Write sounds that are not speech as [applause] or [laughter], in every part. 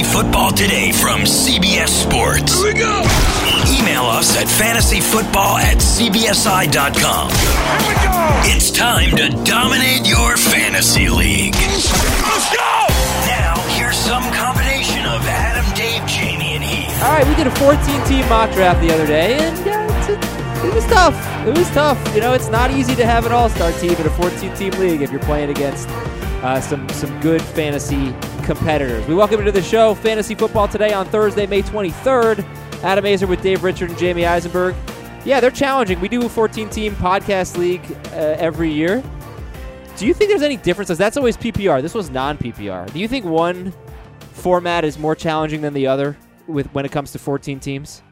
Fantasy Football Today from CBS Sports. Here we go. Email us at fantasyfootball at cbsi.com. Here we go. It's time to dominate your fantasy league. Let's go. Now, here's some combination of Adam, Dave, Jamie, and Heath. All right, we did a 14 team mock draft the other day, and uh, it's- it was tough. It was tough. You know, it's not easy to have an all star team in a 14 team league if you're playing against uh, some, some good fantasy competitors. We welcome you to the show, Fantasy Football Today on Thursday, May 23rd. Adam Aizer with Dave Richard and Jamie Eisenberg. Yeah, they're challenging. We do a 14 team podcast league uh, every year. Do you think there's any differences? That's always PPR. This was non PPR. Do you think one format is more challenging than the other with when it comes to 14 teams?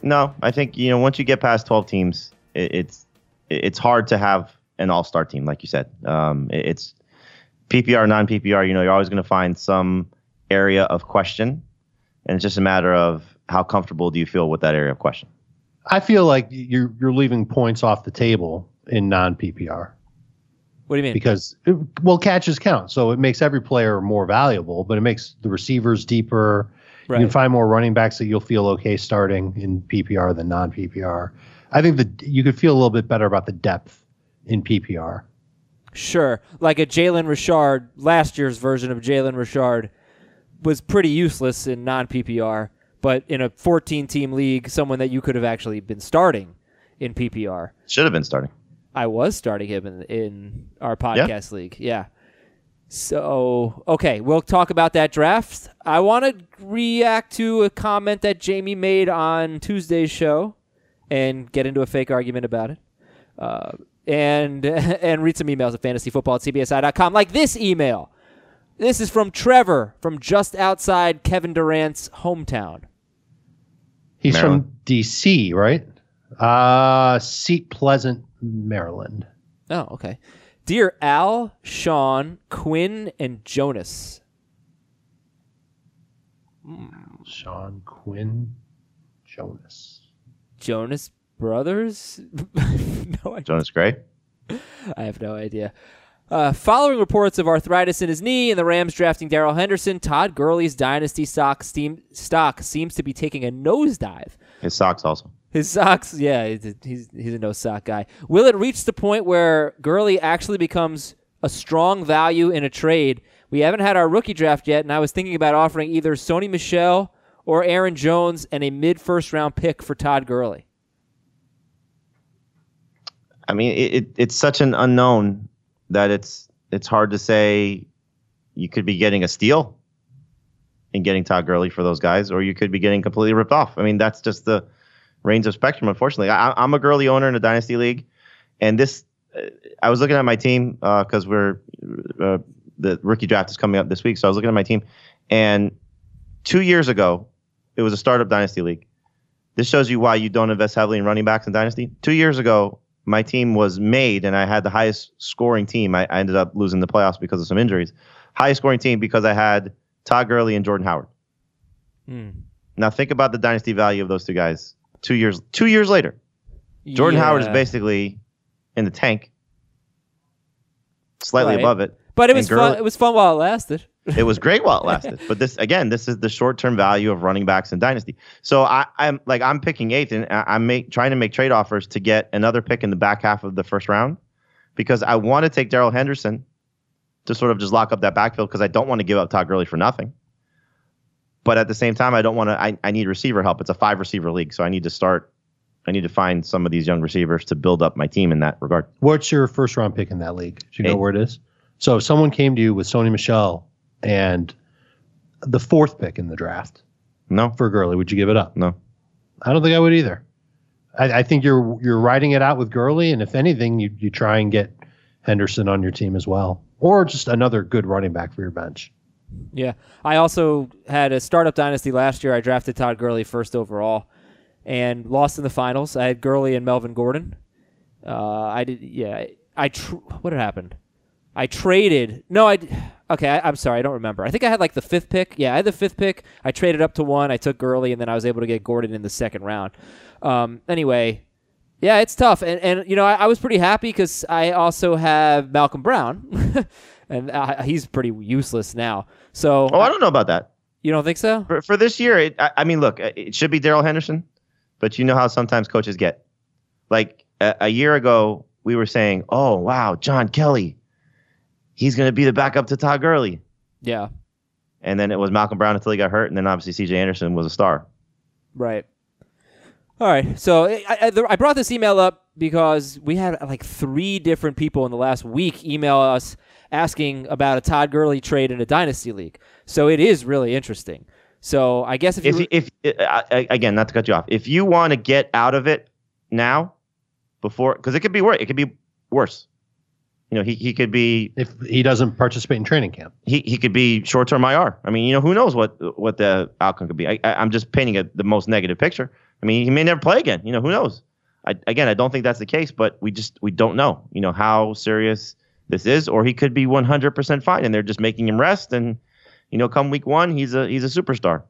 No, I think you know once you get past twelve teams, it, it's it's hard to have an all star team, like you said. Um, it- it's PPR, non PPR. You know, you're always going to find some area of question, and it's just a matter of how comfortable do you feel with that area of question. I feel like you're you're leaving points off the table in non PPR What do you mean? because it, well catches count, so it makes every player more valuable, but it makes the receivers deeper. You can find more running backs that you'll feel okay starting in PPR than non PPR. I think that you could feel a little bit better about the depth in PPR. Sure. Like a Jalen Richard, last year's version of Jalen Richard was pretty useless in non PPR, but in a 14 team league, someone that you could have actually been starting in PPR. Should have been starting. I was starting him in, in our podcast league. Yeah. So, okay, we'll talk about that draft. I want to react to a comment that Jamie made on Tuesday's show and get into a fake argument about it. Uh, and [laughs] and read some emails at fantasyfootball at cbsi.com, like this email. This is from Trevor from just outside Kevin Durant's hometown. He's Maryland. from DC, right? Uh Seat Pleasant, Maryland. Oh, okay. Dear Al, Sean, Quinn, and Jonas. Sean Quinn Jonas. Jonas Brothers? [laughs] no, I, Jonas Gray. I have no idea. Uh, following reports of arthritis in his knee and the Rams drafting Darrell Henderson, Todd Gurley's dynasty stock, steam, stock seems to be taking a nosedive. His socks also. His socks, yeah, he's he's, he's a no sock guy. Will it reach the point where Gurley actually becomes a strong value in a trade? We haven't had our rookie draft yet, and I was thinking about offering either Sony Michel or Aaron Jones and a mid first round pick for Todd Gurley. I mean, it, it, it's such an unknown that it's it's hard to say. You could be getting a steal and getting Todd Gurley for those guys, or you could be getting completely ripped off. I mean, that's just the range of spectrum. Unfortunately, I, I'm a Gurley owner in a dynasty league, and this uh, I was looking at my team because we're uh, the rookie draft is coming up this week, so I was looking at my team, and two years ago, it was a startup dynasty league. This shows you why you don't invest heavily in running backs in dynasty. Two years ago, my team was made, and I had the highest scoring team. I, I ended up losing the playoffs because of some injuries. Highest scoring team because I had Todd Gurley and Jordan Howard. Hmm. Now think about the dynasty value of those two guys. Two years, two years later, Jordan Howard is basically in the tank, slightly Right. above it. But it was fun. It was fun while it lasted. It was great while it lasted. But this again, this is the short term value of running backs in dynasty. So I, I'm like I'm picking eighth, and I'm make, trying to make trade offers to get another pick in the back half of the first round because I want to take Darrell Henderson to sort of just lock up that backfield because I don't want to give up Todd Gurley for nothing. But at the same time, I don't want to. I, I need receiver help. It's a five receiver league, so I need to start. I need to find some of these young receivers to build up my team in that regard. What's your first round pick in that league? Do you know Eight. where it is? So if someone came to you with Sony Michel and the fourth pick in the draft No, for Gurley, would you give it up? no. I don't think I would either. I, I think you're you're riding it out with Gurley, and if anything, you you try and get Henderson on your team as well, or just another good running back for your bench. Yeah. I also had a startup dynasty last year. I drafted Todd Gurley first overall and lost in the finals. I had Gurley and Melvin Gordon. Uh, I did, yeah. I tr- what had happened? I traded. No, I. Okay, I, I'm sorry. I don't remember. I think I had like the fifth pick. Yeah, I had the fifth pick. I traded up to one. I took Gurley, and then I was able to get Gordon in the second round. Um, anyway, yeah, it's tough, and and you know I, I was pretty happy because I also have Malcolm Brown, [laughs] and uh, he's pretty useless now. So Oh, I don't know about that. You don't think so? For, for this year, it, I, I mean, look, it should be Darrell Henderson, but you know how sometimes coaches get. Like a, a year ago, we were saying, "Oh wow, John Kelly, he's going to be the backup to Todd Gurley," Yeah. and then it was Malcolm Brown until he got hurt, and then obviously C.J. Anderson was a star. Right. All right. So I, I, I brought this email up because we had like three different people in the last week email us asking about a Todd Gurley trade in a dynasty league. So it is really interesting. So I guess if, If you, if uh, I- again, not to cut you off, if you want to get out of it now, before because it could be worse, it could be worse. You know, he he could be If he doesn't participate in training camp, he, he could be short term IR. I mean, you know, who knows what what the outcome could be. I, I, I'm just painting a, the most negative picture. I mean, he may never play again. You know, who knows? I, again, I don't think that's the case, but we just we don't know. You know how serious this is, or he could be 100% fine, and they're just making him rest. And you know, come week one, he's a he's a superstar.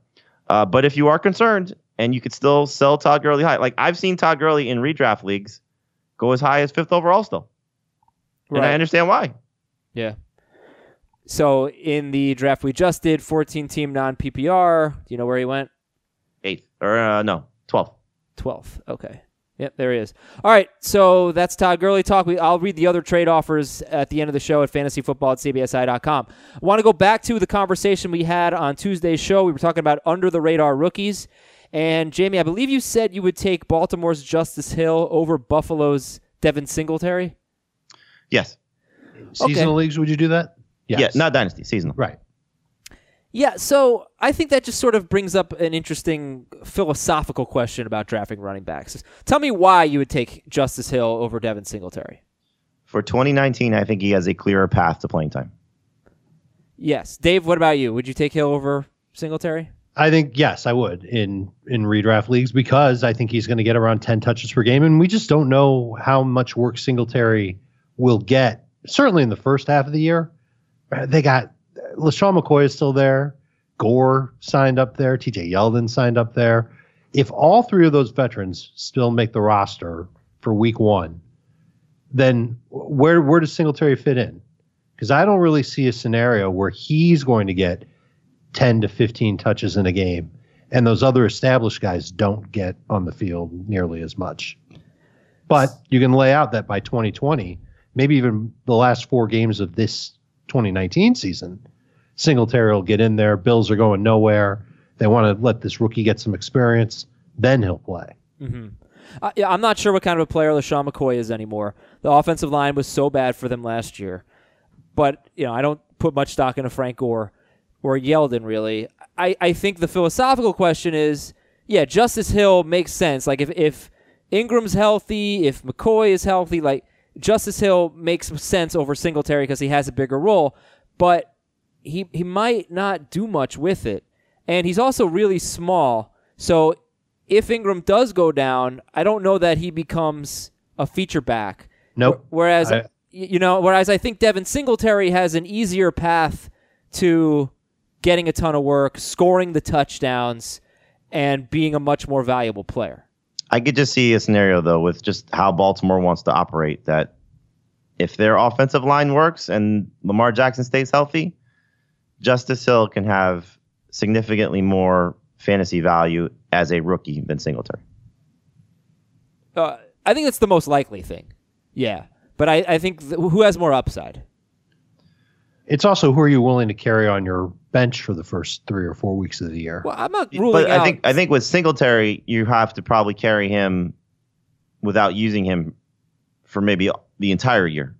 Uh, but if you are concerned, and you could still sell Todd Gurley high, like I've seen Todd Gurley in redraft leagues go as high as fifth overall still, and I understand why. yeah. So in the draft we just did, 14 team non PPR. Do you know where he went? Eighth or uh, no, 12th. 12th. Okay. Yep, there he is. All right, so that's Todd Gurley talk. We, I'll read the other trade offers at the end of the show at fantasyfootball at cbsi.com. I want to go back to the conversation we had on Tuesday's show. We were talking about under the radar rookies. And Jamie, I believe you said you would take Baltimore's Justice Hill over Buffalo's Devin Singletary. Yes. seasonal leagues, would you do that? Yes. Yeah, not dynasty, seasonal. right. Yeah, so I think that just sort of brings up an interesting philosophical question about drafting running backs. Tell me why you would take Justice Hill over Devin Singletary. For 2019, I think he has a clearer path to playing time. Yes. Dave, what about you? Would you take Hill over Singletary? I think yes, I would in in redraft leagues because I think he's going to get around ten touches per game, and we just don't know how much work Singletary will get. Certainly in the first half of the year, Uh, they got LeSean McCoy is still there, Gore signed up there, T.J. Yeldon signed up there. If all three of those veterans still make the roster for Week One, then where where does Singletary fit in? Because I don't really see a scenario where he's going to get 10 to 15 touches in a game, and those other established guys don't get on the field nearly as much. But you can lay out that by 2020, maybe even the last four games of this 2019 season, Singletary will get in there. Bills are going nowhere. They want to let this rookie get some experience. Then he'll play. Uh, yeah, I'm not sure what kind of a player LeSean McCoy is anymore. The offensive line was so bad for them last year. But, you know, I don't put much stock into Frank Gore or Yeldon, really. I, I think the philosophical question is yeah, Justice Hill makes sense. Like, if, if Ingram's healthy, if McCoy is healthy, like, Justice Hill makes sense over Singletary because he has a bigger role. But he, he might not do much with it. And he's also really small. So if Ingram does go down, I don't know that he becomes a feature back. Nope. Whereas, I- you know, whereas I think Devin Singletary has an easier path to getting a ton of work, scoring the touchdowns, and being a much more valuable player. I could just see a scenario though with just how Baltimore wants to operate that if their offensive line works and Lamar Jackson stays healthy, Justice Hill can have significantly more fantasy value as a rookie than Singletary. Uh, I think that's the most likely thing. Yeah. But I, I think th- who has more upside? It's also who are you willing to carry on your bench for the first three or four weeks of the year? Well, I'm not ruling But out. I think I think with Singletary, you have to probably carry him without using him for maybe the entire year.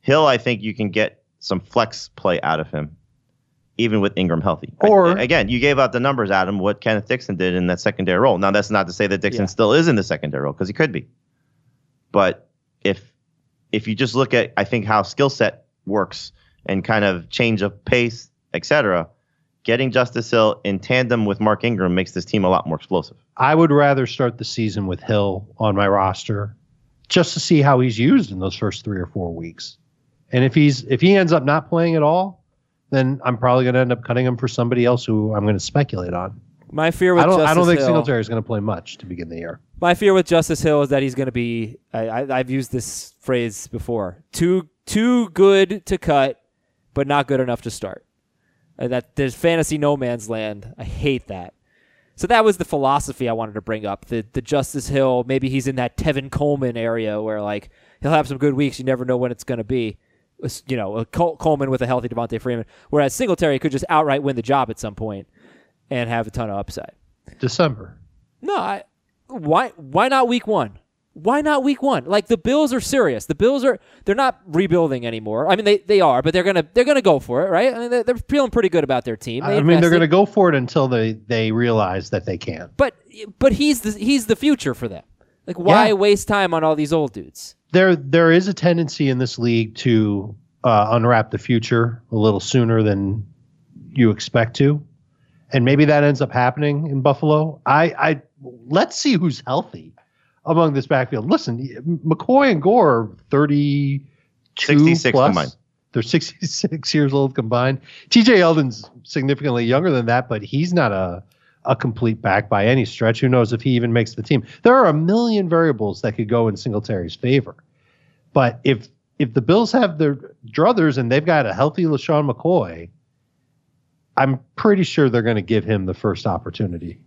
Hill, I think you can get some flex play out of him, even with Ingram healthy. Or- I- again, you gave out the numbers, Adam, what Kenneth Dixon did in that secondary role. Now that's not to say that Dixon Yeah. still is in the secondary role because he could be. But if if you just look at I think how skill set works and kind of change of pace, etc., getting Justice Hill in tandem with Mark Ingram makes this team a lot more explosive. I would rather start the season with Hill on my roster just to see how he's used in those first three or four weeks. And if he's if he ends up not playing at all, then I'm probably going to end up cutting him for somebody else who I'm going to speculate on. my fear with I don't Justice I don't think Hill, Singletary is going to play much to begin the year. My fear with Justice Hill is that he's going to be. I, I, I've used this phrase before. Too too good to cut, but not good enough to start. Uh, that there's fantasy no man's land. I hate that. So that was the philosophy I wanted to bring up. The the Justice Hill, maybe he's in that Tevin Coleman area where like he'll have some good weeks. You never know when it's going to be. You know, a Col- Coleman with a healthy Devonta Freeman, whereas Singletary could just outright win the job at some point and have a ton of upside. December. No, I, why why not week one? Why not week one? Like the Bills are serious. The Bills are they're not rebuilding anymore. I mean they, they are, but they're gonna they're gonna go for it, right? I mean they're, they're feeling pretty good about their team. They I mean, they're going to go for it until they they realize that they can't. But but he's the he's the future for them. Like why Yeah. waste time on all these old dudes? There there is a tendency in this league to uh, unwrap the future a little sooner than you expect to, and maybe that ends up happening in Buffalo. I I let's see who's healthy among this backfield. Listen, McCoy and Gore are thirty two 66 plus. combined. They're 66 [laughs] years old combined. TJ Yeldon's significantly younger than that, but he's not a a complete back by any stretch. Who knows if he even makes the team? There are a million variables that could go in Singletary's favor. But if if the Bills have their druthers and they've got a healthy LeSean McCoy, I'm pretty sure they're going to give him the first opportunity.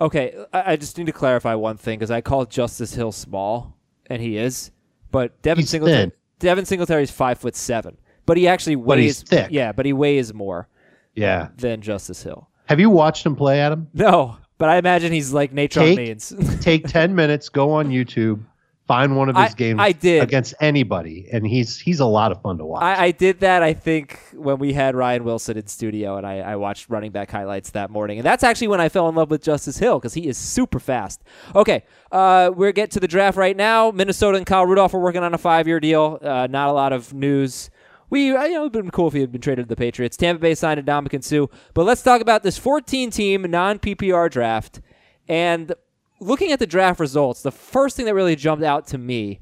Okay, I, I just need to clarify one thing because I called Justice Hill small, and he is, but Devin He's Singletary thin. Devin Singletary is five foot seven, but he actually weighs But he's thick. Yeah, but he weighs more Yeah. than Justice Hill. Have you watched him play, Adam? No, but I imagine he's like nature Take- means. [laughs] Take 10 minutes, go on YouTube, find one of his I- games I did. against anybody, and he's he's a lot of fun to watch. I, I did that, I think, when we had Ryan Wilson in studio, and I, I watched running back highlights that morning. And that's actually when I fell in love with Justice Hill because he is super fast. Okay, uh, we're getting to the draft right now. Minnesota and Kyle Rudolph are working on a five year deal. Uh, not a lot of news. We, uh, you know, it'd been cool if he had been traded to the Patriots. Tampa Bay signed Ndamukong Suh. But let's talk about this 14 team non PPR draft. And looking at the draft results, the first thing that really jumped out to me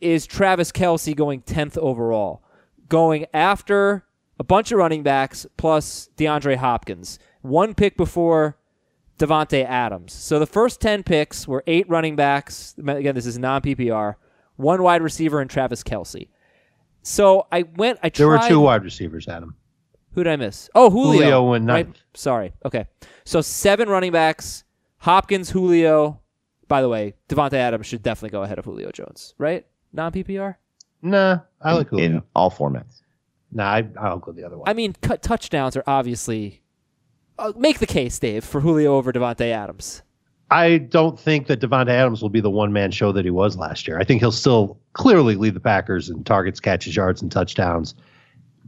is Travis Kelce going 10th overall, going after a bunch of running backs plus DeAndre Hopkins, one pick before Davante Adams. So the first 10 picks were eight running backs. Again, this is non PPR, one wide receiver, and Travis Kelce. So I went, I tried. there were two wide receivers, Adam. Who did I miss? Oh, Julio. Julio went right? ninth. Sorry. Okay. So seven running backs Hopkins, Julio. By the way, Davante Adams should definitely go ahead of Julio Jones, right? Non PPR? Nah, I like Julio. in all formats. nah, I, I'll go the other way. I mean, cut touchdowns are obviously. Uh, make the case, Dave, for Julio over Davante Adams. I don't think that Davante Adams will be the one man show that he was last year. I think he'll still clearly lead the Packers in targets, catches, yards, and touchdowns.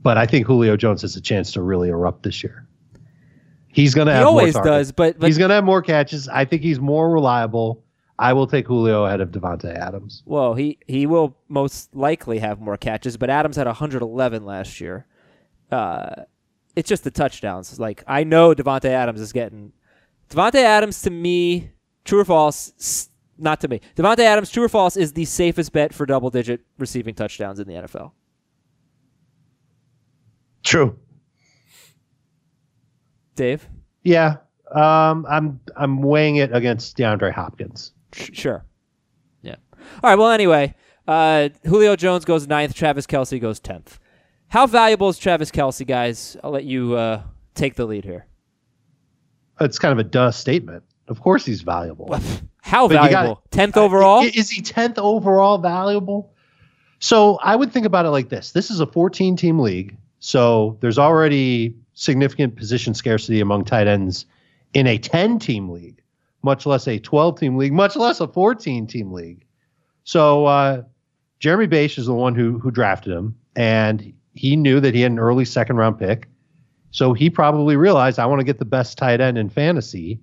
But I think Julio Jones has a chance to really erupt this year. He's going to He have always more does, but, but he's going to have more catches. I think he's more reliable. I will take Julio ahead of Davante Adams. well, he he will most likely have more catches. But Adams had 111 last year. Uh, it's just the touchdowns. Like I know Davante Adams is getting Davante Adams to me, true or false? Not to me. Davante Adams, true or false, is the safest bet for double digit receiving touchdowns in the NFL. True. Dave, Yeah, um, I'm I'm weighing it against DeAndre Hopkins. Sh- sure. Yeah. All right. Well, anyway, uh, Julio Jones goes ninth. Travis Kelce goes tenth. How valuable is Travis Kelce, guys? I'll let you uh, take the lead here. It's kind of a duh statement. Of course, he's valuable. [laughs] How But valuable? Tenth Uh, overall. i- Is he 10th overall valuable? So I would think about it like this. This is a 14 team league. So there's already significant position scarcity among tight ends in a 10 team league, much less a 12 team league, much less a 14 team league. So uh, Jeremy Bache is the one who who drafted him, and he knew that he had an early second round pick. So he probably realized I want to get the best tight end in fantasy,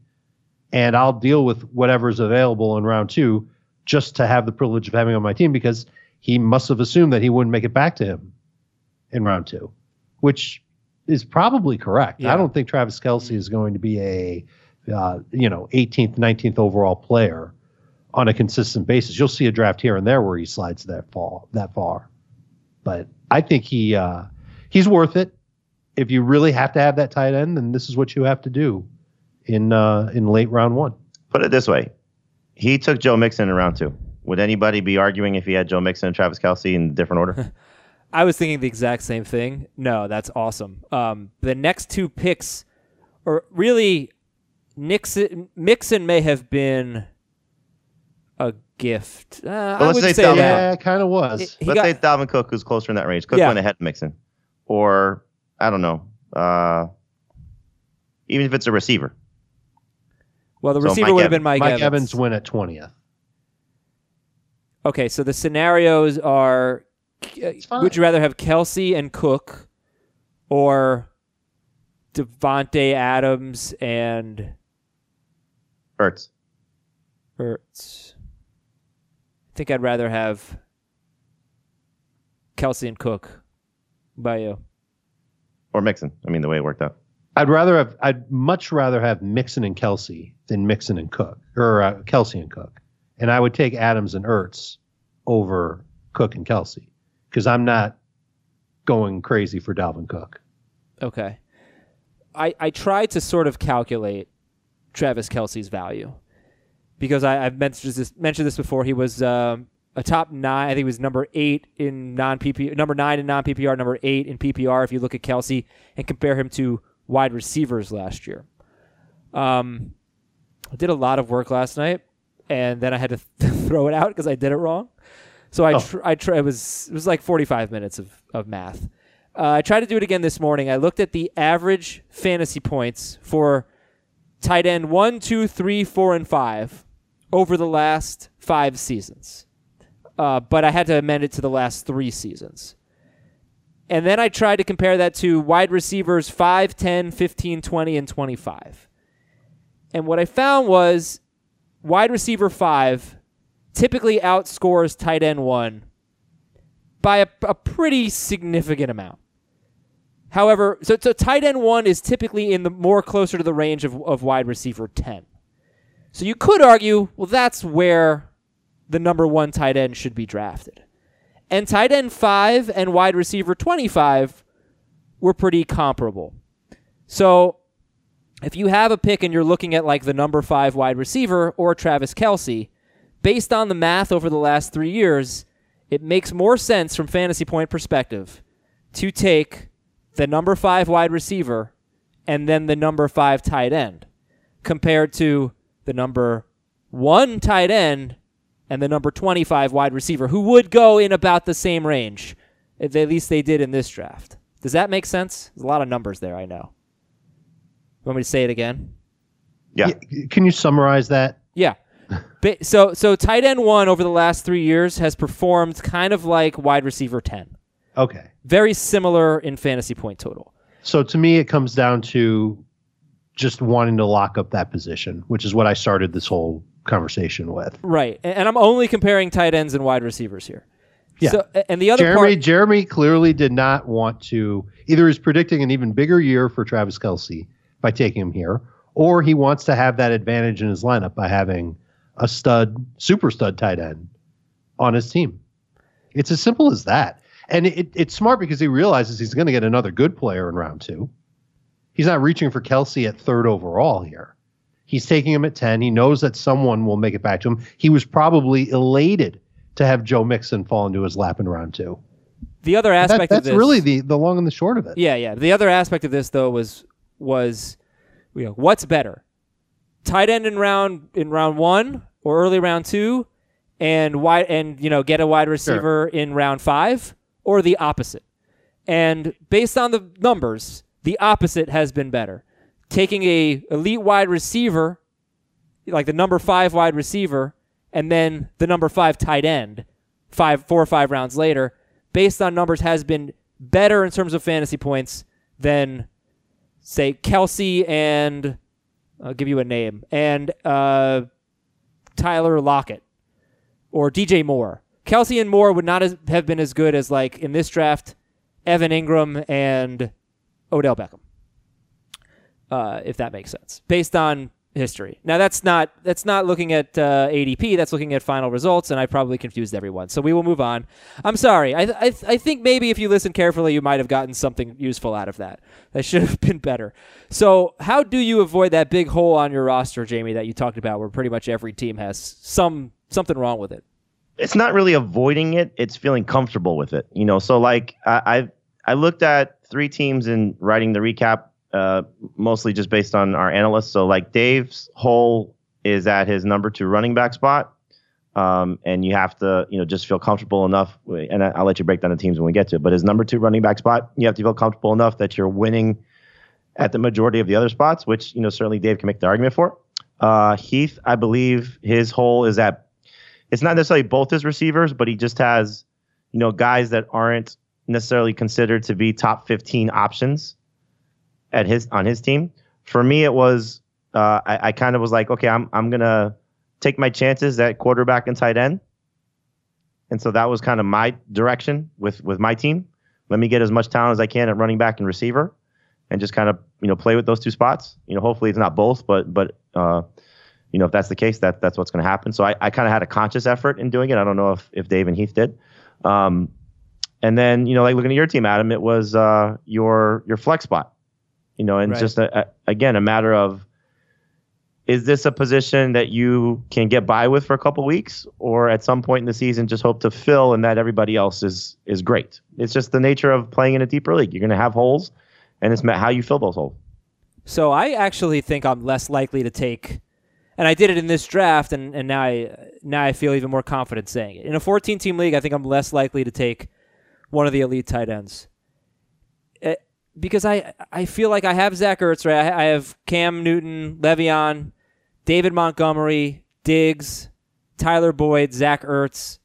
and I'll deal with whatever's available in round two just to have the privilege of having on my team because he must have assumed that he wouldn't make it back to him in round two, which is probably correct. Yeah. I don't think Travis Kelce is going to be a uh, you know 18th, 19th overall player on a consistent basis. You'll see a draft here and there where he slides that fall that far, but I think he uh, he's worth it. If you really have to have that tight end, then this is what you have to do in uh, in late round one. Put it this way: he took Joe Mixon in round two. Would anybody be arguing if he had Joe Mixon and Travis Kelce in different order? [laughs] I was thinking the exact same thing. No, that's awesome. Um, the next two picks, or really, Nixon Mixon may have been a gift. Uh, I let's would say say Dalvin. Yeah, it kind of was. It- he Let's got- say Dalvin Cook who's closer in that range. Cook Yeah. went ahead of Mixon, or I don't know. Uh, even if it's a receiver, Well, the So receiver Mike would have been Mike, Mike, Evans. Evans went at twentieth. Okay, so the scenarios are: fine. Would you rather have Kelce and Cook, or Davante Adams and Ertz. Ertz? I think I'd rather have Kelce and Cook. By you, or Mixon. I mean, the way it worked out. I'd rather have. I'd much rather have Mixon and Kelce than Mixon and Cook, or uh, Kelce and Cook, and I would take Adams and Ertz over Cook and Kelce because I'm not going crazy for Dalvin Cook. okay. I I tried to sort of calculate Travis Kelce's value because I, I've mentioned this mentioned this before. He was um, a top nine. I think he was number eight in non PPR, number nine in non PPR, number eight in PPR. If you look at Kelce and compare him to wide receivers last year, um, I did a lot of work last night, and then I had to [laughs] throw it out because I did it wrong. So I Oh. tr- I tr- it was it was like forty five minutes of of math. Uh, I tried to do it again this morning. I looked at the average fantasy points for tight end one, two, three, four, and five over the last five seasons. Uh, but I had to amend it to the last three seasons. And then I tried to compare that to wide receivers 5, 10, 15, 20, and 25. And what I found was wide receiver 5 typically outscores tight end 1 by a, a pretty significant amount. However, so, so tight end 1 is typically in the more closer to the range of, of wide receiver 10. So you could argue, well, that's where the number one tight end should be drafted. And tight end 5 and wide receiver 25 were pretty comparable. So if you have a pick and you're looking at like the number 5 wide receiver or Travis Kelce, based on the math over the last three years, it makes more sense from fantasy point perspective to take the number 5 wide receiver and then the number 5 tight end compared to the number 1 tight end and the number 25 wide receiver, who would go in about the same range. At least they did in this draft. Does that make sense? There's a lot of numbers there, I know. Want me to say it again? Yeah. Y- Can you summarize that? Yeah. So so tight end one over the last three years has performed kind of like wide receiver ten. Okay. Very similar in fantasy point total. So to me, it comes down to just wanting to lock up that position, which is what I started this whole conversation with. Right. And, I'm only comparing tight ends and wide receivers here. Yeah. So, and the other Jeremy part, Jeremy clearly did not want to either is predicting an even bigger year for Travis Kelce by taking him here, or he wants to have that advantage in his lineup by having a stud, super stud tight end on his team. It's as simple as that. And it, it's smart because he realizes he's going to get another good player in round two. He's not reaching for Kelce at third overall here. He's taking him at 10. He knows that someone will make it back to him. He was probably elated to have Joe Mixon fall into his lap in round two. the other That- aspect that's of this, really the, the long and the short of it. Yeah, yeah. The other aspect of this though was was you know, what's better? Tight end in round in round 1 or early round 2 and wide and you know, get a wide receiver in round 5 or the opposite. And based on the numbers, the opposite has been better. Taking a elite wide receiver like the number 5 wide receiver and then the number 5 tight end 5 4 or 5 rounds later based on numbers has been better in terms of fantasy points than say Kelce and I'll give you a name and uh, Tyler Lockett or DJ Moore. Kelce and Moore would not have been as good as like in this draft, Evan Engram and Odell Beckham. Uh, if that makes sense, based on history. Now that's not that's not looking at uh, ADP. That's looking at final results, and I probably confused everyone. So we will move on. I'm sorry. I I, I think maybe if you listen carefully, you might have gotten something useful out of that. That should have [laughs] been better. So how do you avoid that big hole on your roster, Jamie, that you talked about, where pretty much every team has some something wrong with it? it's not really avoiding it; it's feeling comfortable with it. You know, so like I I, I looked at three teams in writing the recap, uh, mostly just based on our analysts. So like Dave's hole is at his number two running back spot. Um, and you have to, you know, just feel comfortable enough. And I, will let you break down the teams when we get to it. But his number two running back spot, you have to feel comfortable enough that you're winning at the majority of the other spots, which you know certainly Dave can make the argument for. Uh, Heath, I believe his hole is at. It's not necessarily both his receivers, but he just has, you know, guys that aren't necessarily considered to be top 15 options at his on his team. For me, it was uh, I, I kind of was like, okay, I'm I'm gonna take my chances at quarterback and tight end. And so that was kind of my direction with with my team. Let me get as much talent as I can at running back and receiver, and just kind of you know play with those two spots. You know, hopefully it's not both, but but uh, you know if that's the case, that that's what's going to happen. So I, I kind of had a conscious effort in doing it. I don't know if if Dave and Heath did. Um, and then you know like looking at your team, Adam, it was uh, your your flex spot. You know, and right. just a, a, again a matter of is this a position that you can get by with for a couple weeks? Or at some point in the season just hope to fill and that everybody else is is great. It's just the nature of playing in a deeper league. You're going to have holes and it's how you fill those holes. So i actually think i'm less likely to take and i did it in this draft and, and now i now i feel even more confident saying it. In a 14 team league i think i'm less likely to take one of the elite tight ends because I I feel like I have Zach Ertz, right? I, have Cam Newton, Le'Veon, David Montgomery, Diggs, Tyler Boyd, Zach Ertz.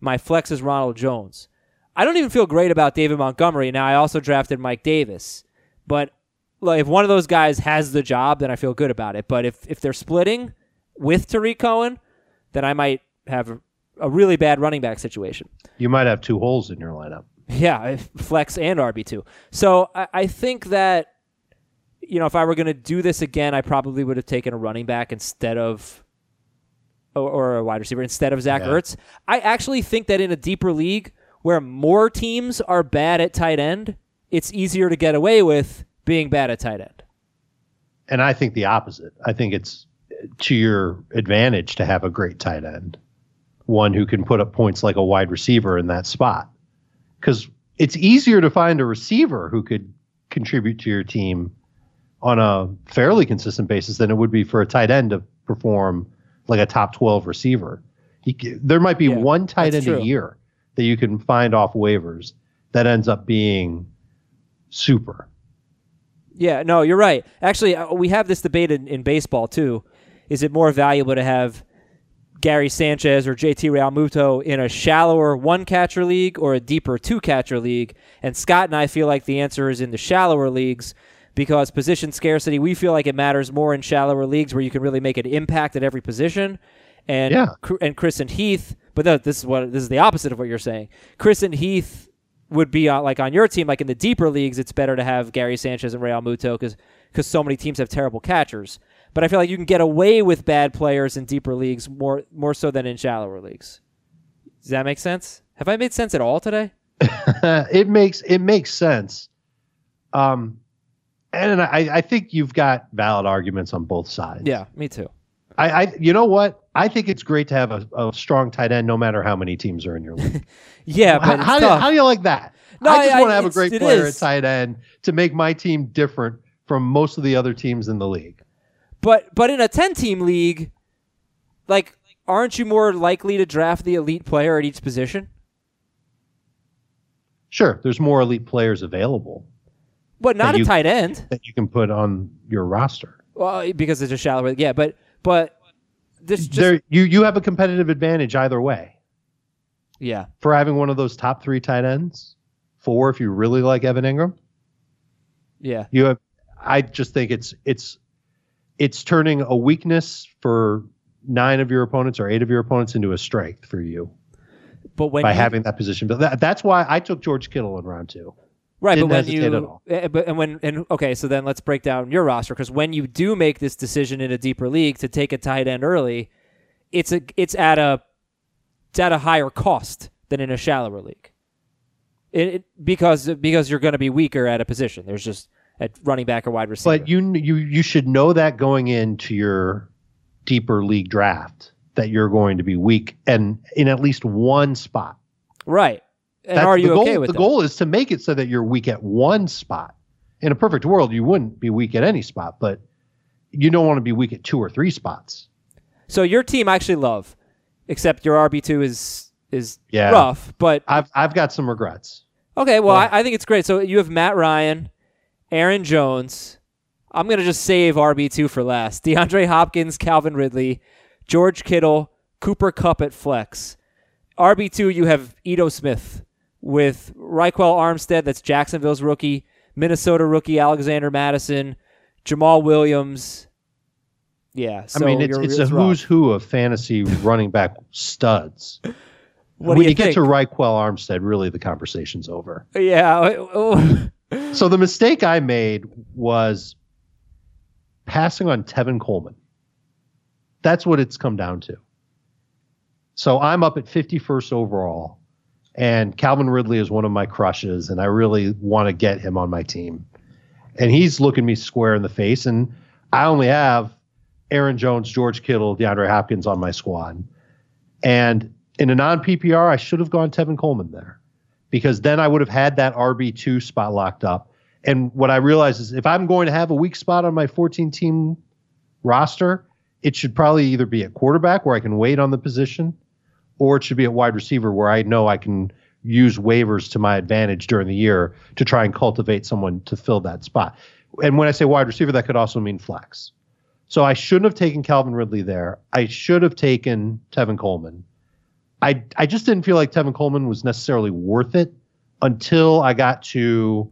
My flex is Ronald Jones. I don't even feel great about David Montgomery. Now I also drafted Mike Davis, but like, if one of those guys has the job, then I feel good about it. But if if they're splitting with Tarik Cohen, then I might have a really bad running back situation. You might have two holes in your lineup. Yeah, flex and RB two. So I, I think that you know if I were going to do this again, I probably would have taken a running back instead of or, or a wide receiver instead of Zach yeah. Ertz. I actually think that in a deeper league where more teams are bad at tight end, it's easier to get away with being bad at tight end. And I think the opposite. I think it's to your advantage to have a great tight end, one who can put up points like a wide receiver in that spot because it's easier to find a receiver who could contribute to your team on a fairly consistent basis than it would be for a tight end to perform like a top 12 receiver. there might be yeah, one tight end true. a year that you can find off waivers that ends up being super. Yeah, no, you're right. Actually, uh, we have this debate in, in baseball too. Is it more valuable to have Gary Sanchez or JT Realmuto in a shallower one catcher league or a deeper two catcher league? And Scott and I feel like the answer is in the shallower leagues because position scarcity, we feel like it matters more in shallower leagues where you can really make an impact at every position. And yeah. and Chris and Heath, but this is what this is the opposite of what you're saying. Chris and Heath would be on, like on your team, like in the deeper leagues, it's better to have Gary Sanchez and Realmuto because because so many teams have terrible catchers. But I feel like you can get away with bad players in deeper leagues more more so than in shallower leagues. Does that make sense? Have I made sense at all today? [laughs] it makes it makes sense. Um, and I, I think you've got valid arguments on both sides. Yeah, me too. I, I you know what? I think it's great to have a, a strong tight end, no matter how many teams are in your league. [laughs] yeah, but how, how do, how, do, you like that? No, I just I, want to have a great player at tight end to make my team different from most of the other teams in the league. But but in a ten team league, like aren't you more likely to draft the elite player at each position? Sure, there's more elite players available. But not a you, tight end that you can put on your roster. Well, because it's a shallow. Yeah, but but this just there, you you have a competitive advantage either way. Yeah, for having one of those top three tight ends, four if you really like Evan Engram. Yeah, you have. I just think it's it's it's turning a weakness for nine of your opponents or eight of your opponents into a strength for you. But when by you, having that position, but that, that's why I took George Kittle in round two. Right, Didn't but when you, eh, but and when and okay, so then let's break down your roster because when you do make this decision in a deeper league to take a tight end early, it's a it's at a it's at a higher cost than in a shallower league. It, it because because you're going to be weaker at a position. There's just at running back or wide receiver. But you you you should know that going into your deeper league draft that you're going to be weak and in at least one spot. Right. And That's are you goal, okay with the that? goal is to make it so that you're weak at one spot. In a perfect world, you wouldn't be weak at any spot, but you don't want to be weak at two or three spots. So your team I actually love, except your RB two is is Yeah. rough. But I've I've got some regrets. okay, well I, I think it's great. So you have Matt Ryan, Aaron Jones. I'm gonna just save RB two for last. DeAndre Hopkins, Calvin Ridley, George Kittle, Cooper Kupp at flex. RB two you have Ito Smith with Ryquell Armstead. That's Jacksonville's rookie. Minnesota rookie Alexander Mattison, Jamaal Williams. Yeah, so I mean, it's it's a rough. who's who of fantasy running back studs. [laughs] What when you, you get to Ryquell Armstead, really the conversation's over. Yeah. [laughs] Oh, So the mistake I made was passing on Tevin Coleman. That's what it's come down to. So I'm up at 51st overall, and Calvin Ridley is one of my crushes, and I really want to get him on my team. And he's looking me square in the face, and I only have Aaron Jones, George Kittle, DeAndre Hopkins on my squad. And in a non PPR, I should have gone Tevin Coleman there because then I would have had that RB2 spot locked up. And what I realize is if I'm going to have a weak spot on my 14 team roster, it should probably either be at quarterback where I can wait on the position or it should be at wide receiver where I know I can use waivers to my advantage during the year to try and cultivate someone to fill that spot. And when I say wide receiver, that could also mean flex. So I shouldn't have taken Calvin Ridley there. I should have taken Tevin Coleman. I I just didn't feel like Tevin Coleman was necessarily worth it until I got to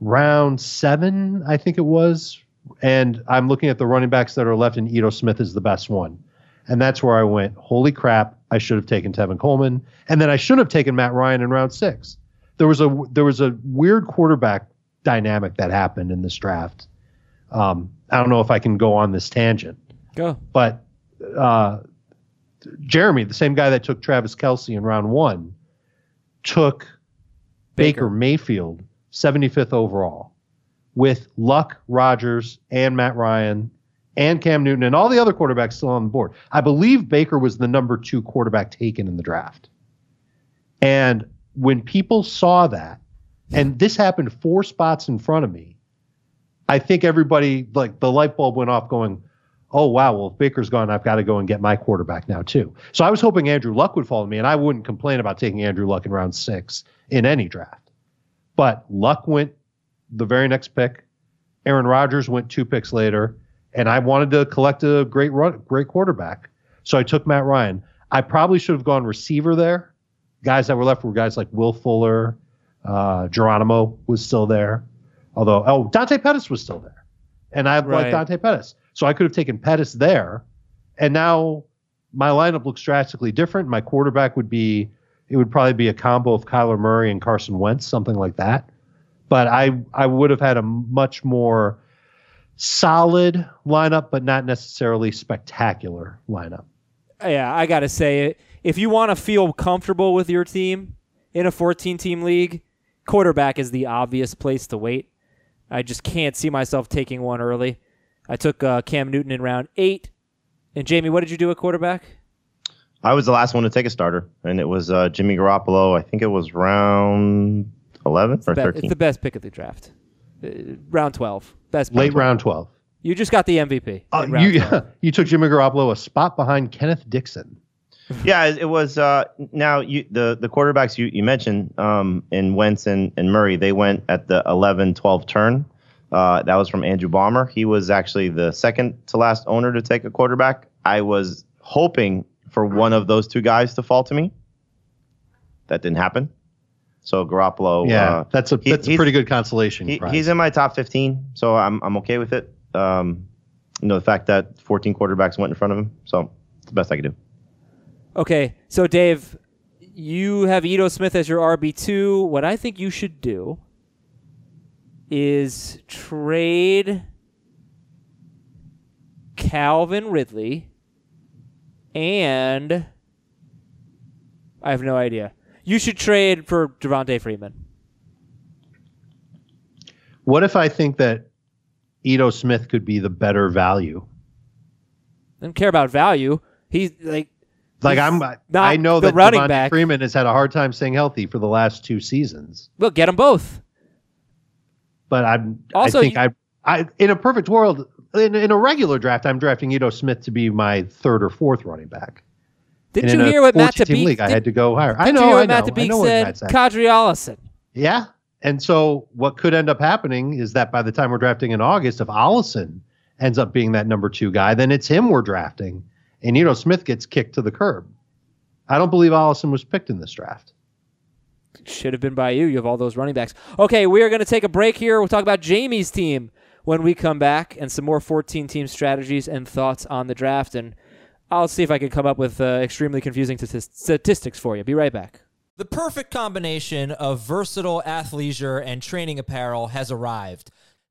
round seven, I think it was. And I'm looking at the running backs that are left, and Ito Smith is the best one. And that's where I went, holy crap, I should have taken Tevin Coleman. And then I should have taken Matt Ryan in round six. There was a there was a weird quarterback dynamic that happened in this draft. Um, I don't know if I can go on this tangent, Go. but uh, Jeremy, the same guy that took Travis Kelce in round one, took Baker, Baker. Mayfield 75th overall with Luck, Rodgers, and Matt Ryan, and Cam Newton, and all the other quarterbacks still on the board. I believe Baker was the number two quarterback taken in the draft. And when people saw that, and this happened four spots in front of me, I think everybody, like the light bulb went off going, oh, wow, well, if Baker's gone, I've got to go and get my quarterback now, too. So I was hoping Andrew Luck would follow me, and I wouldn't complain about taking Andrew Luck in round six in any draft. But Luck went the very next pick. Aaron Rodgers went two picks later, and I wanted to collect a great run, great quarterback. So I took Matt Ryan. I probably should have gone receiver there. Guys that were left were guys like Will Fuller, uh, Geronimo was still there. Although, oh, Dante Pettis was still there. And I Right. like Dante Pettis. So I could have taken Pettis there. And now my lineup looks drastically different. My quarterback would be, it would probably be a combo of Kyler Murray and Carson Wentz, something like that. But I, I would have had a much more solid lineup, but not necessarily spectacular lineup. Yeah, I gotta say it. If you want to feel comfortable with your team in a 14 team league, quarterback is the obvious place to wait. I just can't see myself taking one early. I took uh, Cam Newton in round eight. And Jamie, what did you do at quarterback? I was the last one to take a starter, and it was uh, Jimmy Garoppolo. I think it was round 11 or Be- 13. it's the best pick of the draft. Uh, round 12. Best pick. Late round 12. You just got the MVP. Uh, you, [laughs] you took Jimmy Garoppolo a spot behind Kenneth Dixon. [laughs] Yeah, it it was. Uh, now you the the quarterbacks you, you mentioned um, in Wentz and, and Murray, they went at the 11, 12 turn. Uh, that was from Andrew Balmer. He was actually the second to last owner to take a quarterback. I was hoping for one of those two guys to fall to me. That didn't happen. So Garoppolo. yeah, uh, that's a he- that's a pretty good consolation. he, he's in my top 15, so I'm I'm okay with it. Um, you know the fact that 14 quarterbacks went in front of him, so it's the best I could do. Okay, so Dave, you have Ito Smith as your RB2. What I think you should do is trade Calvin Ridley and I have no idea. You should trade for Devonta Freeman. What if I think that Ito Smith could be the better value? I don't care about value. He's like Like He's I'm, I know the that running Devonta back. Freeman has had a hard time staying healthy for the last two seasons. look, get them both. But I'm, Also, I think you- I, I, in a perfect world, in, in a regular draft, I'm drafting Ito Smith to be my third or fourth running back. Didn't you hear what Matt 14 Tabik league, I had to go higher. I know, you hear I what know, Matt I know what said? Qadree Ollison. Yeah. And so what could end up happening is that by the time we're drafting in August, if Ollison ends up being that number two guy, then it's him we're drafting. And Ito Smith gets kicked to the curb. I don't believe Ollison was picked in this draft. Should have been by you. You have all those running backs. Okay, we are going to take a break here. We'll talk about Jamie's team when we come back and some more 14 team strategies and thoughts on the draft. And I'll see if I can come up with uh, extremely confusing st- statistics for you. Be right back. The perfect combination of versatile athleisure and training apparel has arrived.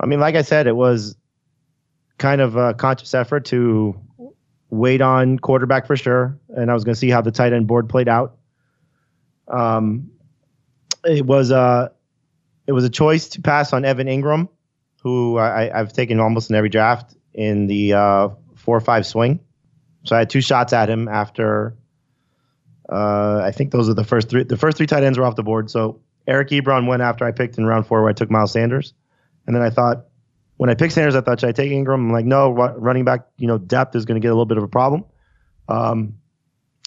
I mean, like I said, it was kind of a conscious effort to wait on quarterback for sure, and I was going to see how the tight end board played out. Um, it was a it was a choice to pass on Evan Engram, who I, I've taken almost in every draft in the uh, four or five swing. So I had two shots at him after. Uh, I think those are the first three. The first three tight ends were off the board. So Eric Ebron went after I picked in round four, where I took Miles Sanders. And then I thought, when I picked Sanders, I thought, should I take Engram? I'm like, no, running back, you know, depth is going to get a little bit of a problem. Um,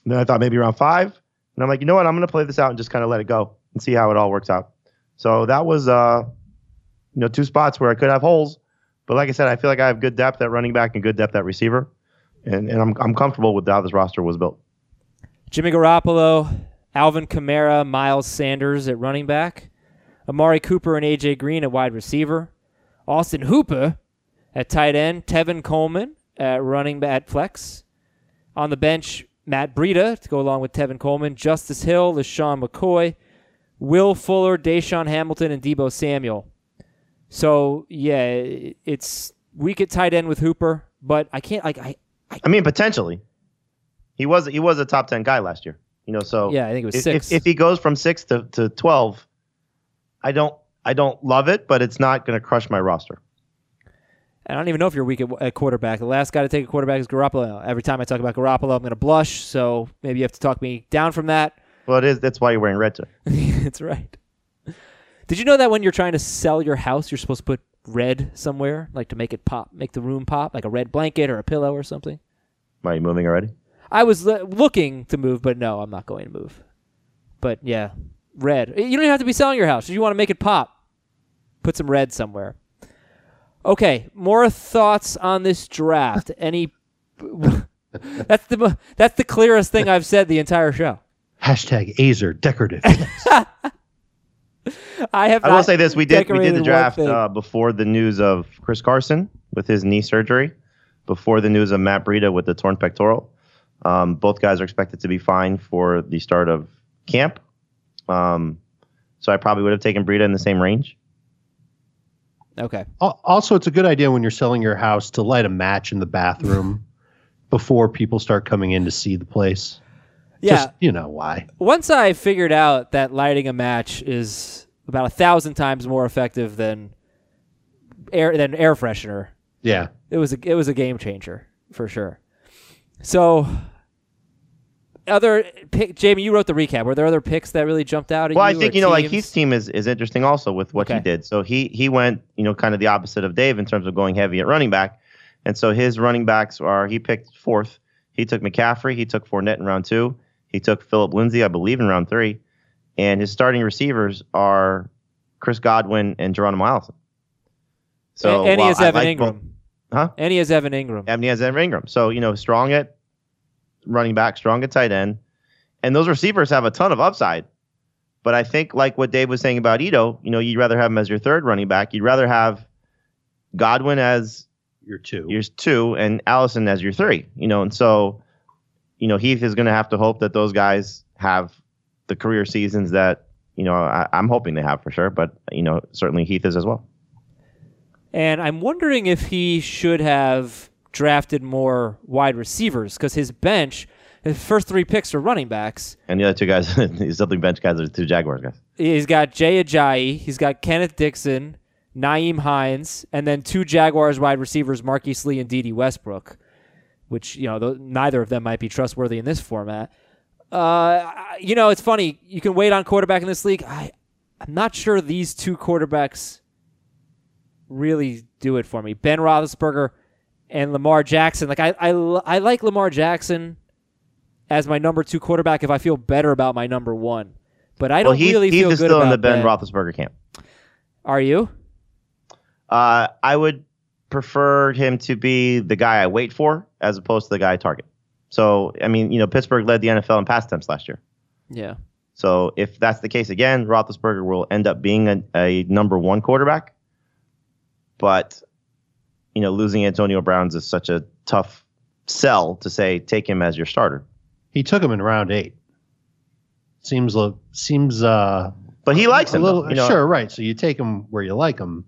then I thought maybe around five. And I'm like, you know what? I'm going to play this out and just kind of let it go and see how it all works out. So that was, uh, you know, two spots where I could have holes. But like I said, I feel like I have good depth at running back and good depth at receiver. And, and I'm, I'm comfortable with how this roster was built. Jimmy Garoppolo, Alvin Kamara, Miles Sanders at running back, Amari Cooper and AJ Green at wide receiver, Austin Hooper at tight end, Tevin Coleman at running back at flex. On the bench, Matt Breida to go along with Tevin Coleman, Justice Hill, LeSean McCoy, Will Fuller, DaeSean Hamilton, and Deebo Samuel. So yeah, it's weak at tight end with Hooper, but I can't like I I mean, potentially, he was he was a top ten guy last year. You know, so Yeah, I think it was if, six. If, if he goes from six to, to twelve, I don't I don't love it, but it's not going to crush my roster. I don't even know if you're weak at, at quarterback. The last guy to take a quarterback is Garoppolo. Every time I talk about Garoppolo, I'm going to blush. So maybe you have to talk me down from that. Well, it is. That's why you're wearing red today. [laughs] That's right. Did you know that when you're trying to sell your house, you're supposed to put red somewhere, like to make it pop, make the room pop, like a red blanket or a pillow or something? Are you moving already? I was l- looking to move, but no, I'm not going to move. But yeah, red. You don't even have to be selling your house. If you want to make it pop, put some red somewhere. Okay, more thoughts on this draft. [laughs] Any? [laughs] that's the that's the clearest thing I've said the entire show. Hashtag Aizer decorative. [laughs] I have. I will say this: we did we did the draft uh, before the news of Chris Carson with his knee surgery, before the news of Matt Breida with the torn pectoral. Um, both guys are expected to be fine for the start of camp. Um, so I probably would have taken Breida in the same range. okay. Also, it's a good idea when you're selling your house to light a match in the bathroom [laughs] before people start coming in to see the place. Yeah. Just, you know why. Once I figured out that lighting a match is about a thousand times more effective than air than air freshener, Yeah. it was a it was a game changer for sure. So, other pick, Jamie, you wrote the recap. Were there other picks that really jumped out at Well, I think you know, like teams? Heath's team is is interesting also with what he did. So he he went you know kind of the opposite of Dave in terms of going heavy at running back, and so his running backs are he picked fourth. He took McCaffrey. He took Fournette in round two. He took Phillip Lindsay, I believe, in round three. And his starting receivers are Chris Godwin and Geronimo Allison. So and, and he has Evan like Engram. both- huh? And he has Evan Engram. And he has Evan Engram. So, you know, strong at running back, strong at tight end. And those receivers have a ton of upside. But I think, like what Dave was saying about Ito, you know, you'd rather have him as your third running back. You'd rather have Godwin as You're two. your two and Allison as your three. You know, and so, you know, Heath is going to have to hope that those guys have the career seasons that, you know, I, I'm hoping they have for sure. But, you know, certainly Heath is as well. And I'm wondering if he should have drafted more wide receivers because his bench, his first three picks are running backs. And the other two guys, [laughs] these something bench guys are two Jaguars guys. He's got Jay Ajayi, he's got Kenneth Dixon, Nyheim Hines, and then two Jaguars wide receivers, Marquise Lee and Dede Westbrook, which, you know, th- neither of them might be trustworthy in this format. Uh, you know, it's funny. You can wait on quarterback in this league. I, I'm not sure these two quarterbacks really do it for me. Ben Roethlisberger and Lamar Jackson. Like I, I, I like Lamar Jackson as my number two quarterback if I feel better about my number one. But I don't Heath, really Heath feel good still in the Ben Ben. Roethlisberger camp. Are you? Uh, I would prefer him to be the guy I wait for as opposed to the guy I target. So, I mean, you know, Pittsburgh led the NFL in pass attempts last year. Yeah. So, if that's the case again, Roethlisberger will end up being a, a number one quarterback. But, you know, losing Antonio Brown's is such a tough sell to say take him as your starter. He took him in round eight. Seems lo- seems uh But he likes a him. little though, you know, sure right. So you take him where you like him,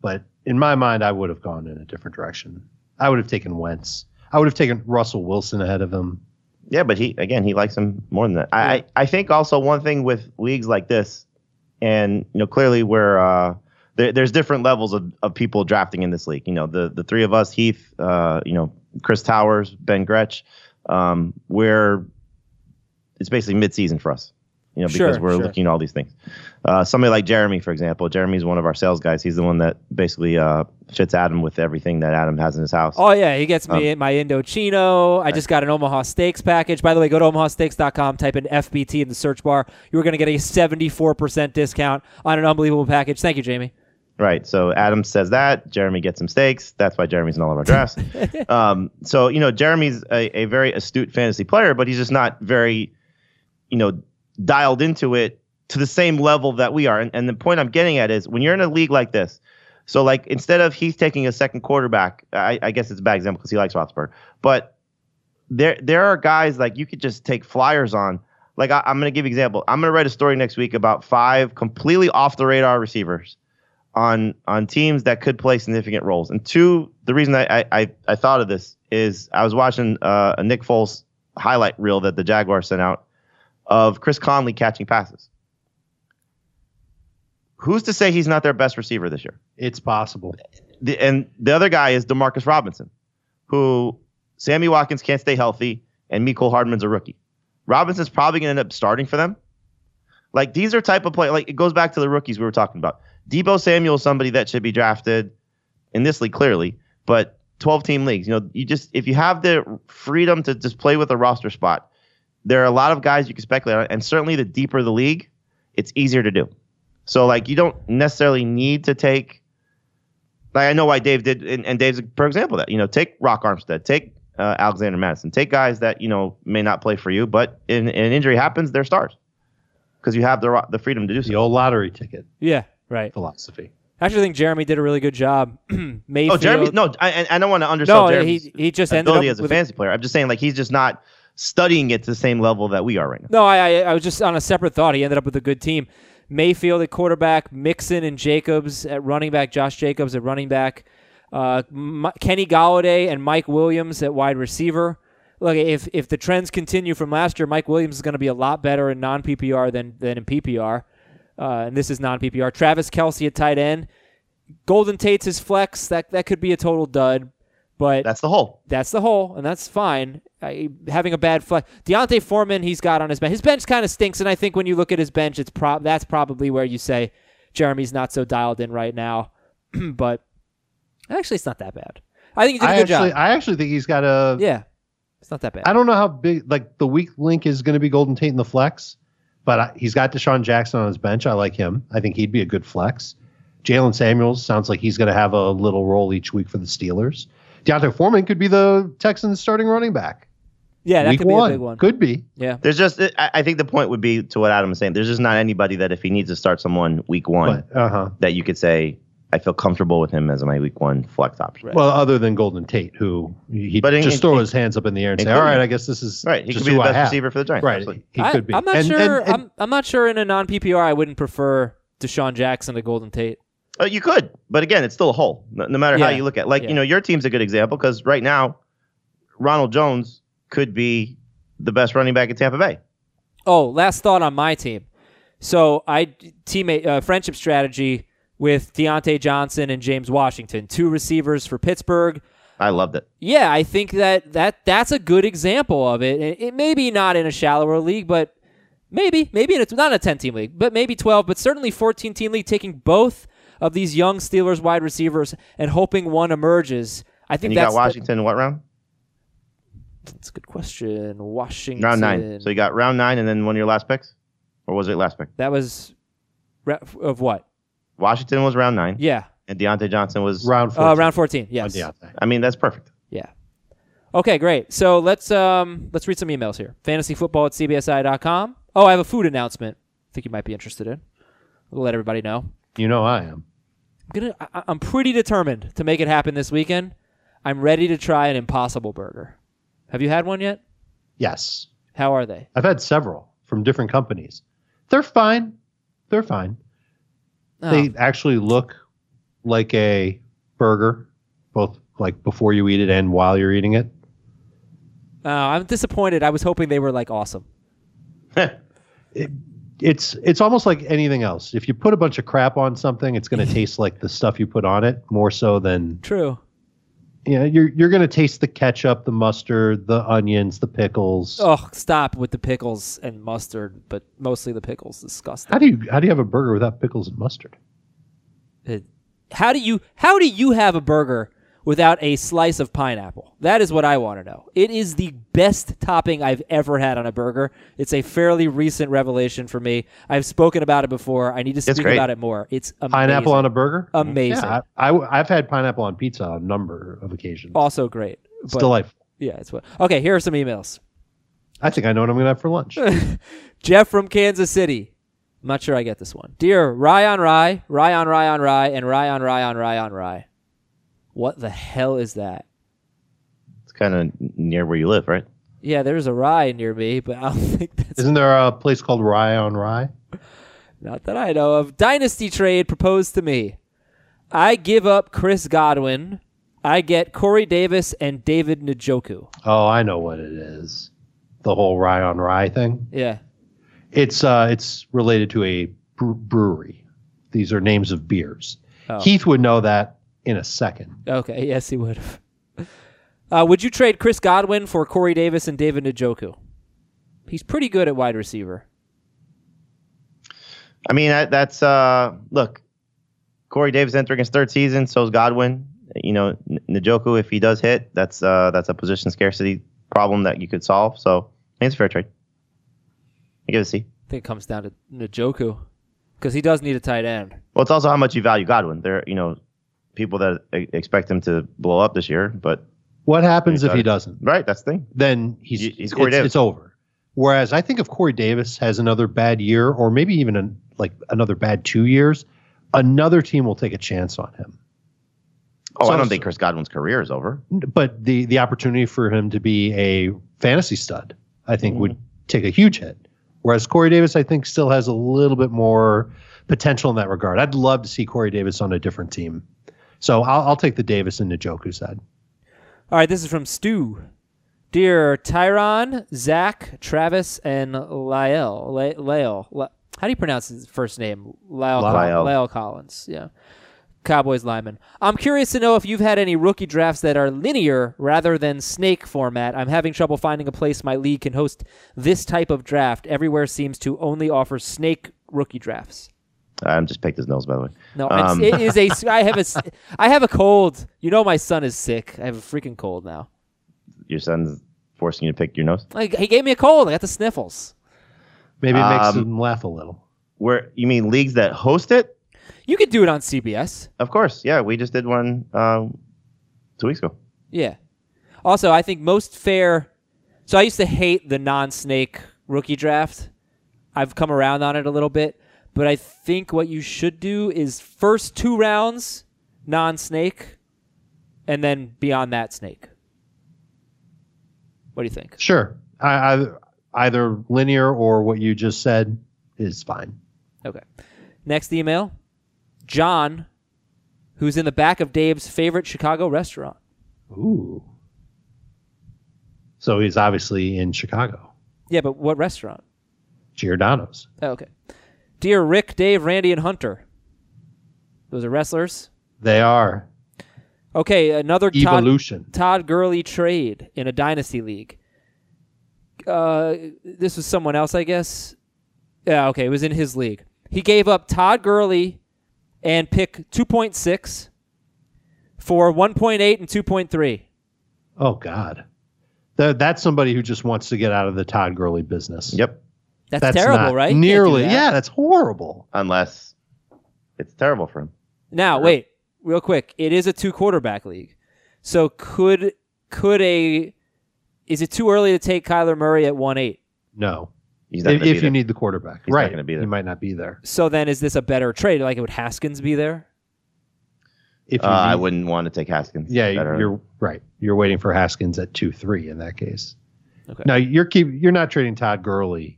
but in my mind, I would have gone in a different direction. I would have taken Wentz. I would have taken Russell Wilson ahead of him. Yeah, but he again he likes him more than that. I I I think also one thing with leagues like this, and you know clearly where uh, there, there's different levels of, of people drafting in this league. You know the the three of us, Heath, uh, you know Chris Towers, Ben Gretch, um, where it's basically mid-season for us. You know because Sure, we're sure. looking at all these things. Uh, somebody like Jeremy, for example, Jeremy's one of our sales guys. He's the one that basically uh, fits Adam with everything that Adam has in his house. Oh yeah, he gets me Um, my Indochino. I just got an Omaha Steaks package. By the way, go to omahasteaks.com, type in FBT in the search bar. You are going to get a 74% discount on an unbelievable package. Thank you, Jamie. Right. So Adam says that. Jeremy gets some steaks. That's why Jeremy's in all of our drafts. [laughs] um, so, you know, Jeremy's a, a very astute fantasy player, but he's just not very, you know, dialed into it to the same level that we are. And, and the point I'm getting at is when you're in a league like this, so like instead of he's taking a second quarterback, I, I guess it's a bad example because he likes Roethlisberger, but there there are guys like you could just take flyers on. Like I, I'm going to give you an example. I'm going to write a story next week about five completely off the radar receivers on on teams that could play significant roles. And two, the reason I I, I thought of this is I was watching uh, a Nick Foles highlight reel that the Jaguars sent out of Chris Conley catching passes. Who's to say he's not their best receiver this year? It's possible. The, and the other guy is Demarcus Robinson, who Sammy Watkins can't stay healthy, and Mecole Hardman's a rookie. Robinson's probably going to end up starting for them. Like these are type of play. Like it goes back to the rookies we were talking about. Deebo Samuel is somebody that should be drafted in this league clearly, but 12 team leagues. You know, you just if you have the freedom to just play with a roster spot, there are a lot of guys you can speculate on, and certainly the deeper the league, it's easier to do. So like you don't necessarily need to take. Like I know why Dave did, and, and Dave's for example that you know take Rock Armstead, take uh, Alexander Mattison, take guys that you know may not play for you, but in, in an injury happens, they're stars because you have the the freedom to do so. The old lottery ticket Yeah, right. philosophy. I actually think Jeremy did a really good job. [clears throat] Mayfield. Oh, Jeremy, no, I, I- don't want to undersell No, Jeremy's he he just ended up as a fantasy player. I'm just saying like he's just not studying it to the same level that we are right now. No, I, I I was just on a separate thought. He ended up with a good team. Mayfield at quarterback, Mixon and Jacobs at running back, Josh Jacobs at running back, uh, M- Kenny Golladay and Mike Williams at wide receiver. Look, if if the trends continue from last year, Mike Williams is going to be a lot better in non PPR than than in PPR, uh, and this is non PPR. Travis Kelce at tight end, Golden Tate's his flex. That that could be a total dud, but That's the whole. that's the hole, and that's fine. I, having a bad flex, D'Onta Foreman, he's got on his bench. His bench kind of stinks, and I think when you look at his bench, it's pro- that's probably where you say Jeremy's not so dialed in right now. [clears throat] but actually, it's not that bad. I think he did a I good actually, job. I actually think he's got a yeah, It's not that bad. I don't know how big like the weak link is going to be Golden Tate in the flex, but I, he's got DeSean Jackson on his bench. I like him. I think he'd be a good flex. Jaylen Samuels sounds like he's going to have a little role each week for the Steelers. D'Onta Foreman could be the Texans' starting running back. yeah, that week could be one a big one. could be. Yeah. There's just, I I think the point would be to what Adam was saying. There's just not anybody that if he needs to start someone week one, But uh huh. that you could say, I feel comfortable with him as my week one flex option. Right. Well, other than Golden Tate, who he But in- just in- throw his hands up in the air and say, "All right, I guess this is Right. He just could be the best receiver for the Giants. Right, absolutely. he I, could be. I'm not And- sure. and- and- I'm, I'm not sure in a non PPR I wouldn't prefer DeSean Jackson to Golden Tate. Uh, you could, but again, it's still a hole. No, no matter how you look at, it. like Yeah. you know, your team's a good example because right now, Ronald Jones could be the best running back in Tampa Bay. Oh, last thought on my team. So I teammate uh, friendship strategy with Diontae Johnson and James Washington, two receivers for Pittsburgh. I loved it. Yeah, I think that, that that's a good example of it. It, it may be not in a shallower league, but maybe maybe in a, not a 10 team league, but maybe 12, but certainly 14 team league taking both of these young Steelers wide receivers and hoping one emerges. I think And you that's got Washington in what round? that's a good question. Washington. Round nine. So you got round nine, and then one of your last picks, or was it last pick? that was of what? Washington was round nine, Yeah. and Diontae Johnson was. round four. Uh, round 14. Yes. Diontae. I mean, that's perfect. Yeah. Okay, great. So let's um let's read some emails here. Fantasyfootball at cbsi.com. Oh, I have a food announcement. I think you might be interested in. We'll let everybody know. You know I am. I'm gonna. I, I'm pretty determined to make it happen this weekend. I'm ready to try an Impossible Burger. Have you had one yet? Yes, How are they? I've had several from different companies. They're fine. They're fine. Oh, They actually look like a burger, both like before you eat it and while you're eating it. oh, I'm disappointed. I was hoping they were like awesome. [laughs] It's it's almost like anything else. If you put a bunch of crap on something, it's going [laughs] to taste like the stuff you put on it more so than True. Know, you're you're going to taste the ketchup, the mustard, the onions, the pickles. Oh, stop with the pickles and mustard, but mostly the pickles. Disgusting. How do you how do you have a burger without pickles and mustard? It- how do you how do you have a burger without a slice of pineapple? That is what I want to know. It is the best topping I've ever had on a burger. It's a fairly recent revelation for me. I've spoken about it before. I need to speak about it more. It's amazing. Pineapple on a burger? Mm-hmm. Amazing. Yeah, I, I, have had pineapple on pizza on a number of occasions. also great. it's But, delightful. yeah, it's what. Okay, here are some emails. I think I know what I'm going to have for lunch. [laughs] Jeff from Kansas City. I'm not sure I get this one. Dear Rye on Rye, Rye on Rye on Rye, and Rye on Rye on Rye on Rye. What the hell is that? It's kind of near where you live, right? Yeah, there's a rye near me, but I don't [laughs] think that's Isn't there a place called Rye on Rye? not that I know of. Dynasty trade proposed to me. I give up Chris Godwin. I get Corey Davis and David Njoku. Oh, I know what it is. The whole Rye on Rye thing. Yeah. It's uh, it's related to a brewery. These are names of beers. Oh. Heath would know that in a second. Okay. Yes, he would have. Uh, would you trade Chris Godwin for Corey Davis and David Njoku? He's pretty good at wide receiver. I mean, that, that's uh, look. Corey Davis entering his third season, so is Godwin. You know, N- Njoku, if he does hit, that's uh, that's a position scarcity problem that you could solve. So, I think it's a fair trade. I give it a C. I think it comes down to Njoku because he does need a tight end. Well, it's also how much you value Godwin. There, you know, people that expect him to blow up this year, but What happens if he doesn't? right, that's the thing. Then he's he's Corey it's, Davis. it's over. Whereas I think if Corey Davis has another bad year, or maybe even a, like another bad two years, another team will take a chance on him. Oh, So- I don't think Chris Godwin's career is over. But the the opportunity for him to be a fantasy stud, I think, would mm-hmm. take a huge hit. Whereas Corey Davis, I think, still has a little bit more potential in that regard. I'd love to see Corey Davis on a different team. So I'll, I'll take the Davis and Njoku side. All right, this is from Stu. Dear Tyron, Zach, Travis, and Lyle. La- Lyle. La- How do you pronounce his first name? Lyle, Lyle. Lyle Collins. Yeah. Cowboys lineman. I'm curious to know if you've had any rookie drafts that are linear rather than snake format. I'm having trouble finding a place my league can host this type of draft. Everywhere seems to only offer snake rookie drafts. I'm just picked his nose, by the way. No, Um, it's, it is a. I have a. [laughs] I have a cold. You know, my son is sick. I have a freaking cold now. Your son's forcing you to pick your nose. Like he gave me a cold. I got the sniffles. Maybe it makes Um, them laugh a little. Where you mean leagues that host it? You could do it on CBS. Of course, yeah. We just did one um, two weeks ago. Yeah. Also, I think most fair. So I used to hate the non-snake rookie draft. I've come around on it a little bit, but I think what you should do is first two rounds non-snake, and then beyond that snake. What do you think? Sure. I, I, either linear or what you just said is fine. Okay. Next email, John, who's in the back of Dave's favorite Chicago restaurant. Ooh. So he's obviously in Chicago. Yeah, but what restaurant? Giordano's. Oh, okay. Dear Rick, Dave, Randy, and Hunter. Those are wrestlers. They are. Okay, another Todd, Evolution. Todd Gurley trade in a dynasty league. Uh, this was someone else, I guess. Yeah, okay, it was in his league. He gave up Todd Gurley and pick 2.6 for 1.8 and 2.3. Oh, God. That, that's somebody who just wants to get out of the Todd Gurley business. Yep. That's, That's terrible, not right? You can't do Nearly. that. Yeah, that's horrible. Unless it's terrible for him. Now, wait, real quick. It is a two quarterback league. So could could a is it too early to take Kyler Murray at one eight? No. He's not If, gonna be if you there. need the quarterback. He's not right. gonna be there. He might not be there. So then is this a better trade? Like would Haskins be there? If you Uh, I wouldn't want to take Haskins. Yeah, Better. you're right. You're waiting for Haskins at two three in that case. Okay. Now you're keep you're not trading Todd Gurley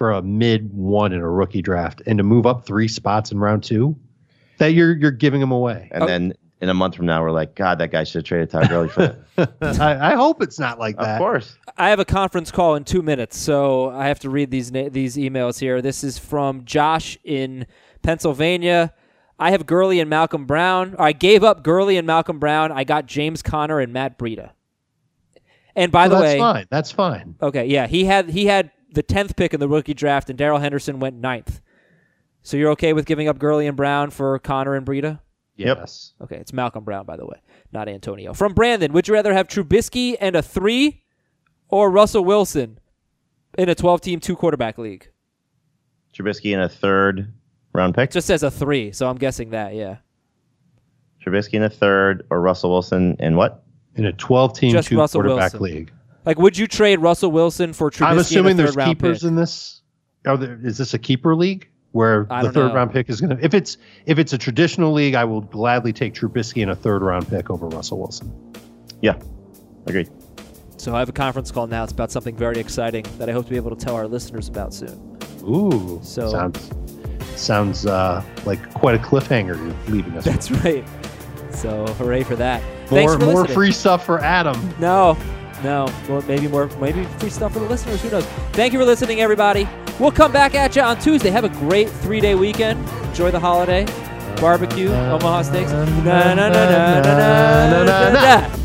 for a mid one in a rookie draft and to move up three spots in round two. That you're you're giving him away. And oh. then in a month from now, we're like, God, that guy should have traded Todd Gurley for that. [laughs] I, I hope it's not like that. of course. I have a conference call in two minutes, so I have to read these na- these emails here. This is from Josh in Pennsylvania. I have Gurley and Malcolm Brown. I gave up Gurley and Malcolm Brown. I got James Conner and Matt Breida. And by Well, the that's way, that's fine. That's fine. okay, yeah, he had he had the tenth pick in the rookie draft, and Darrell Henderson went ninth. So you're okay with giving up Gurley and Brown for Conner and Breida? Yes. Okay, it's Malcolm Brown, by the way, not Antonio. From Brandon, would you rather have Trubisky and a three or Russell Wilson in a 12 team, two quarterback league? Trubisky in a third round pick. It just says a three, so I'm guessing that, yeah. Trubisky in a third, or Russell Wilson in what? In a 12 team Just two Russell quarterback Wilson. league. Like, would you trade Russell Wilson for Trubisky I'm assuming in a there's third round keepers pick? in this. Are there, is this a keeper league where the third know. round pick is going to? If it's if it's a traditional league, I will gladly take Trubisky in a third round pick over Russell Wilson. Yeah, agreed. So I have a conference call now. It's about something very exciting that I hope to be able to tell our listeners about soon. Ooh, So- sounds sounds uh, like quite a cliffhanger you're leaving us. [laughs] with. That's right. So hooray for that. Thanks More for more listening. free stuff for Adam. No, no, well, maybe more, maybe free stuff for the listeners. Who knows? Thank you for listening, everybody. We'll come back at you on Tuesday. Have a great three day weekend. Enjoy the holiday. Barbecue, Omaha Steaks. Na na na na na na na na.